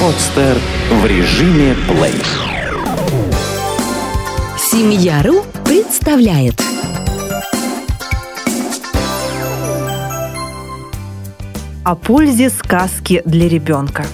Подстер в режиме плей. Семья.ру представляет О пользе сказки для ребенка.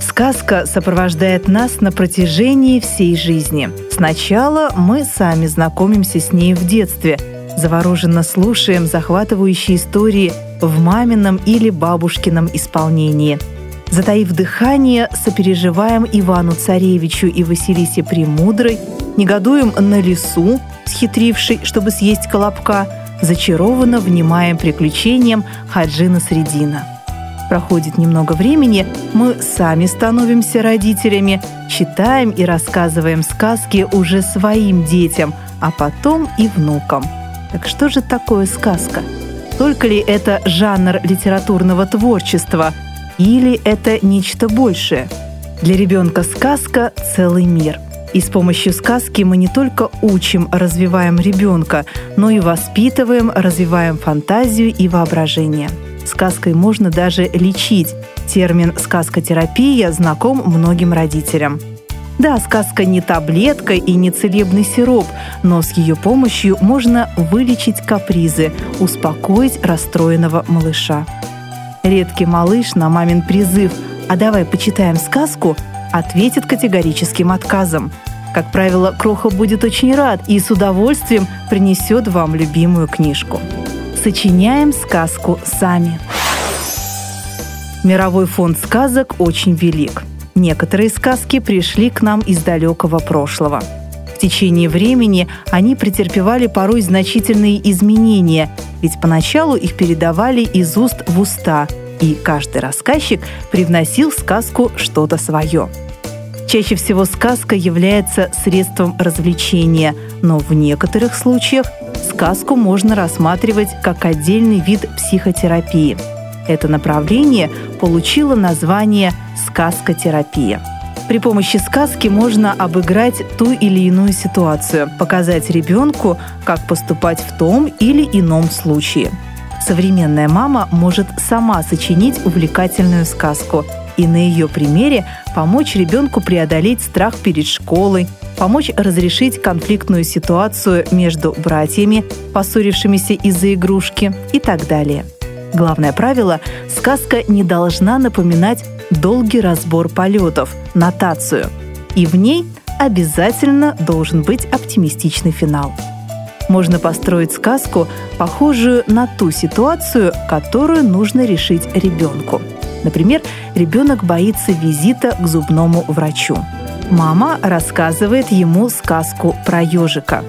Сказка сопровождает нас на протяжении всей жизни. Сначала мы сами знакомимся с ней в детстве, завороженно слушаем захватывающие истории в мамином или бабушкином исполнении – Затаив дыхание, сопереживаем Ивану Царевичу и Василисе Премудрой, негодуем на лесу, схитрившей, чтобы съесть колобка, зачарованно внимаем приключениям Хаджина Средина. Проходит немного времени, мы сами становимся родителями, читаем и рассказываем сказки уже своим детям, а потом и внукам. Так что же такое сказка? Только ли это жанр литературного творчества – или это нечто большее? Для ребенка сказка – целый мир. И с помощью сказки мы не только учим, развиваем ребенка, но и воспитываем, развиваем фантазию и воображение. Сказкой можно даже лечить. Термин «сказкотерапия» знаком многим родителям. Да, сказка не таблетка и не целебный сироп, но с ее помощью можно вылечить капризы, успокоить расстроенного малыша. Редкий малыш на мамин призыв «А давай почитаем сказку» ответит категорическим отказом. Как правило, Кроха будет очень рад и с удовольствием принесет вам любимую книжку. Сочиняем сказку сами. Мировой фонд сказок очень велик. Некоторые сказки пришли к нам из далекого прошлого. В течение времени они претерпевали порой значительные изменения, ведь поначалу их передавали из уст в уста, и каждый рассказчик привносил в сказку что-то свое. Чаще всего сказка является средством развлечения, но в некоторых случаях сказку можно рассматривать как отдельный вид психотерапии. Это направление получило название «сказкотерапия». При помощи сказки можно обыграть ту или иную ситуацию, показать ребенку, как поступать в том или ином случае. Современная мама может сама сочинить увлекательную сказку и на ее примере помочь ребенку преодолеть страх перед школой, помочь разрешить конфликтную ситуацию между братьями, поссорившимися из-за игрушки и так далее. Главное правило – сказка не должна напоминать долгий разбор полетов, нотацию. И в ней обязательно должен быть оптимистичный финал. Можно построить сказку, похожую на ту ситуацию, которую нужно решить ребенку. Например, ребенок боится визита к зубному врачу. Мама рассказывает ему сказку про ежика.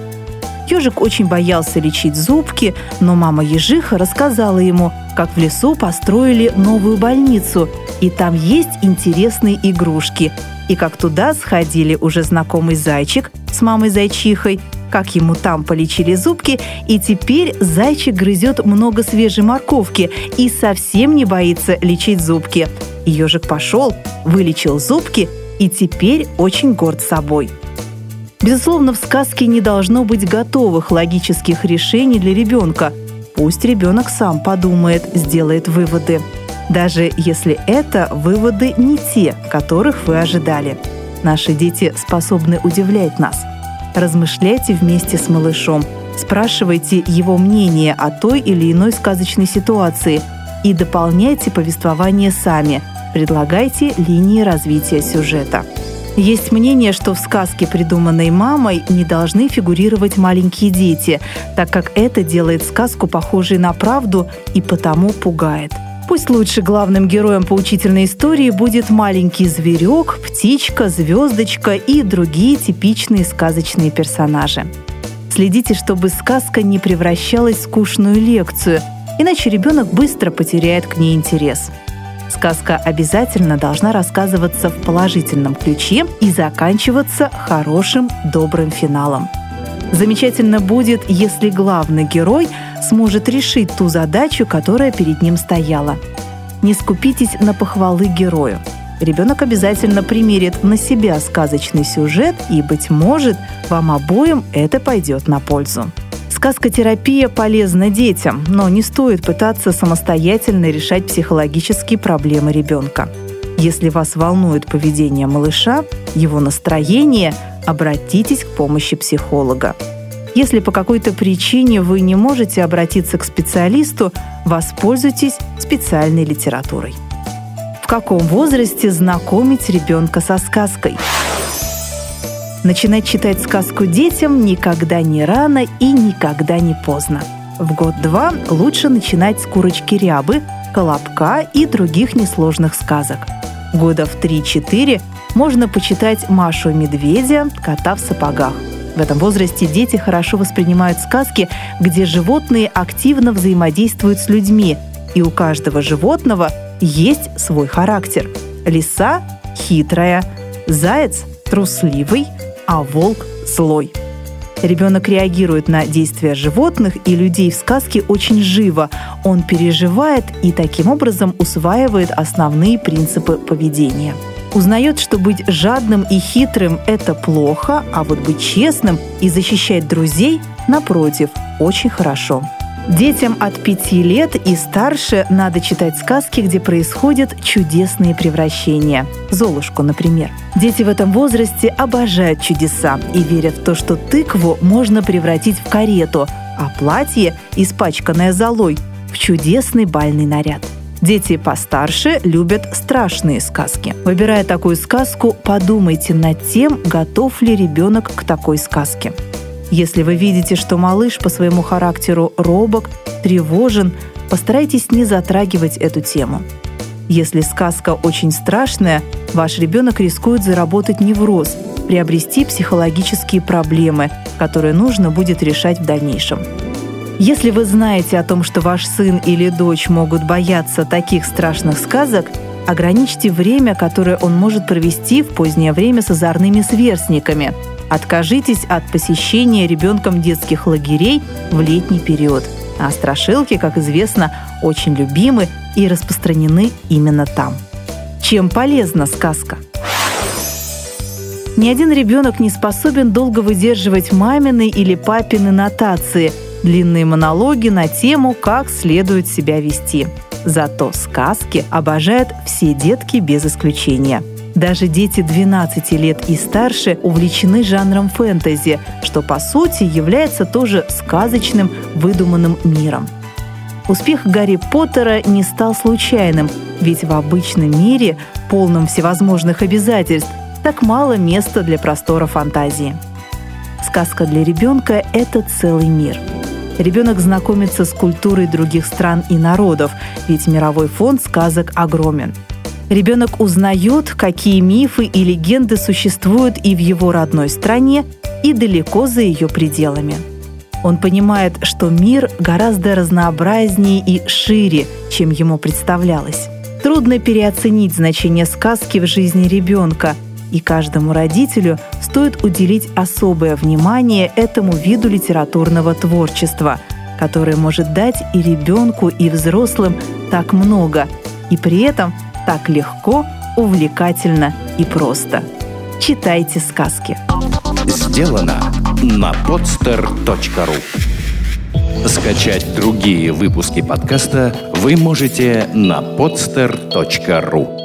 Ежик очень боялся лечить зубки, но мама ежиха рассказала ему, как в лесу построили новую больницу, и там есть интересные игрушки, и как туда сходили уже знакомый зайчик с мамой зайчихой, как ему там полечили зубки, и теперь зайчик грызет много свежей морковки и совсем не боится лечить зубки. Ежик пошел, вылечил зубки и теперь очень горд собой. Безусловно, в сказке не должно быть готовых логических решений для ребенка. Пусть ребенок сам подумает, сделает выводы. Даже если это выводы не те, которых вы ожидали. Наши дети способны удивлять нас. Размышляйте вместе с малышом, спрашивайте его мнение о той или иной сказочной ситуации и дополняйте повествование сами, предлагайте линии развития сюжета. Есть мнение, что в сказке, придуманной мамой, не должны фигурировать маленькие дети, так как это делает сказку похожей на правду и потому пугает – Пусть лучше главным героем поучительной истории будет маленький зверек, птичка, звездочка и другие типичные сказочные персонажи. Следите, чтобы сказка не превращалась в скучную лекцию, иначе ребенок быстро потеряет к ней интерес. Сказка обязательно должна рассказываться в положительном ключе и заканчиваться хорошим, добрым финалом. Замечательно будет, если главный герой сможет решить ту задачу, которая перед ним стояла. Не скупитесь на похвалы герою. Ребенок обязательно примерит на себя сказочный сюжет, и, быть может, вам обоим это пойдет на пользу. Сказкотерапия полезна детям, но не стоит пытаться самостоятельно решать психологические проблемы ребенка. Если вас волнует поведение малыша, его настроение, обратитесь к помощи психолога. Если по какой-то причине вы не можете обратиться к специалисту, воспользуйтесь специальной литературой. В каком возрасте знакомить ребенка со сказкой? Начинать читать сказку детям никогда не рано и никогда не поздно. В год-два лучше начинать с курочки рябы, колобка и других несложных сказок. Года в 3-4 можно почитать Машу медведя, кота в сапогах. В этом возрасте дети хорошо воспринимают сказки, где животные активно взаимодействуют с людьми, и у каждого животного есть свой характер. Лиса – хитрая, заяц – трусливый, а волк – злой. Ребенок реагирует на действия животных и людей в сказке очень живо. Он переживает и таким образом усваивает основные принципы поведения узнает, что быть жадным и хитрым – это плохо, а вот быть честным и защищать друзей, напротив, очень хорошо. Детям от пяти лет и старше надо читать сказки, где происходят чудесные превращения. Золушку, например. Дети в этом возрасте обожают чудеса и верят в то, что тыкву можно превратить в карету, а платье, испачканное золой, в чудесный бальный наряд. Дети постарше любят страшные сказки. Выбирая такую сказку, подумайте над тем, готов ли ребенок к такой сказке. Если вы видите, что малыш по своему характеру робок, тревожен, постарайтесь не затрагивать эту тему. Если сказка очень страшная, ваш ребенок рискует заработать невроз, приобрести психологические проблемы, которые нужно будет решать в дальнейшем. Если вы знаете о том, что ваш сын или дочь могут бояться таких страшных сказок, ограничьте время, которое он может провести в позднее время с озорными сверстниками. Откажитесь от посещения ребенком детских лагерей в летний период. А страшилки, как известно, очень любимы и распространены именно там. Чем полезна сказка? Ни один ребенок не способен долго выдерживать мамины или папины нотации – длинные монологи на тему, как следует себя вести. Зато сказки обожают все детки без исключения. Даже дети 12 лет и старше увлечены жанром фэнтези, что по сути является тоже сказочным выдуманным миром. Успех Гарри Поттера не стал случайным, ведь в обычном мире, полном всевозможных обязательств, так мало места для простора фантазии. Сказка для ребенка – это целый мир – ребенок знакомится с культурой других стран и народов, ведь мировой фонд сказок огромен. Ребенок узнает, какие мифы и легенды существуют и в его родной стране, и далеко за ее пределами. Он понимает, что мир гораздо разнообразнее и шире, чем ему представлялось. Трудно переоценить значение сказки в жизни ребенка – и каждому родителю стоит уделить особое внимание этому виду литературного творчества, которое может дать и ребенку, и взрослым так много, и при этом так легко, увлекательно и просто. Читайте сказки. Сделано на podster.ru Скачать другие выпуски подкаста вы можете на podster.ru